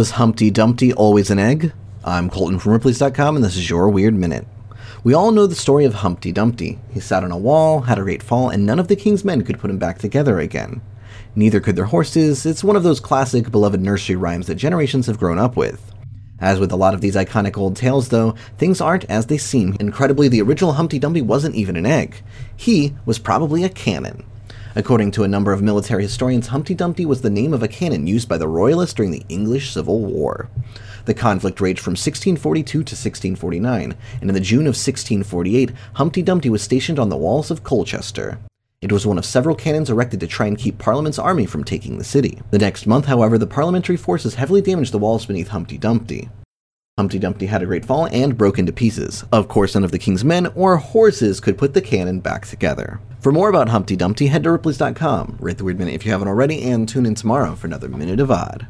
Was Humpty Dumpty always an egg? I'm Colton from Ripley's.com, and this is your Weird Minute. We all know the story of Humpty Dumpty. He sat on a wall, had a great fall, and none of the king's men could put him back together again. Neither could their horses. It's one of those classic, beloved nursery rhymes that generations have grown up with. As with a lot of these iconic old tales, though, things aren't as they seem. Incredibly, the original Humpty Dumpty wasn't even an egg. He was probably a cannon. According to a number of military historians, Humpty Dumpty was the name of a cannon used by the Royalists during the English Civil War. The conflict raged from 1642 to 1649, and in the June of 1648, Humpty Dumpty was stationed on the walls of Colchester. It was one of several cannons erected to try and keep Parliament's army from taking the city. The next month, however, the parliamentary forces heavily damaged the walls beneath Humpty Dumpty. Humpty Dumpty had a great fall and broke into pieces. Of course, none of the king's men or horses could put the cannon back together. For more about Humpty Dumpty, head to Ripley's.com, rate the Weird Minute if you haven't already, and tune in tomorrow for another Minute of Odd.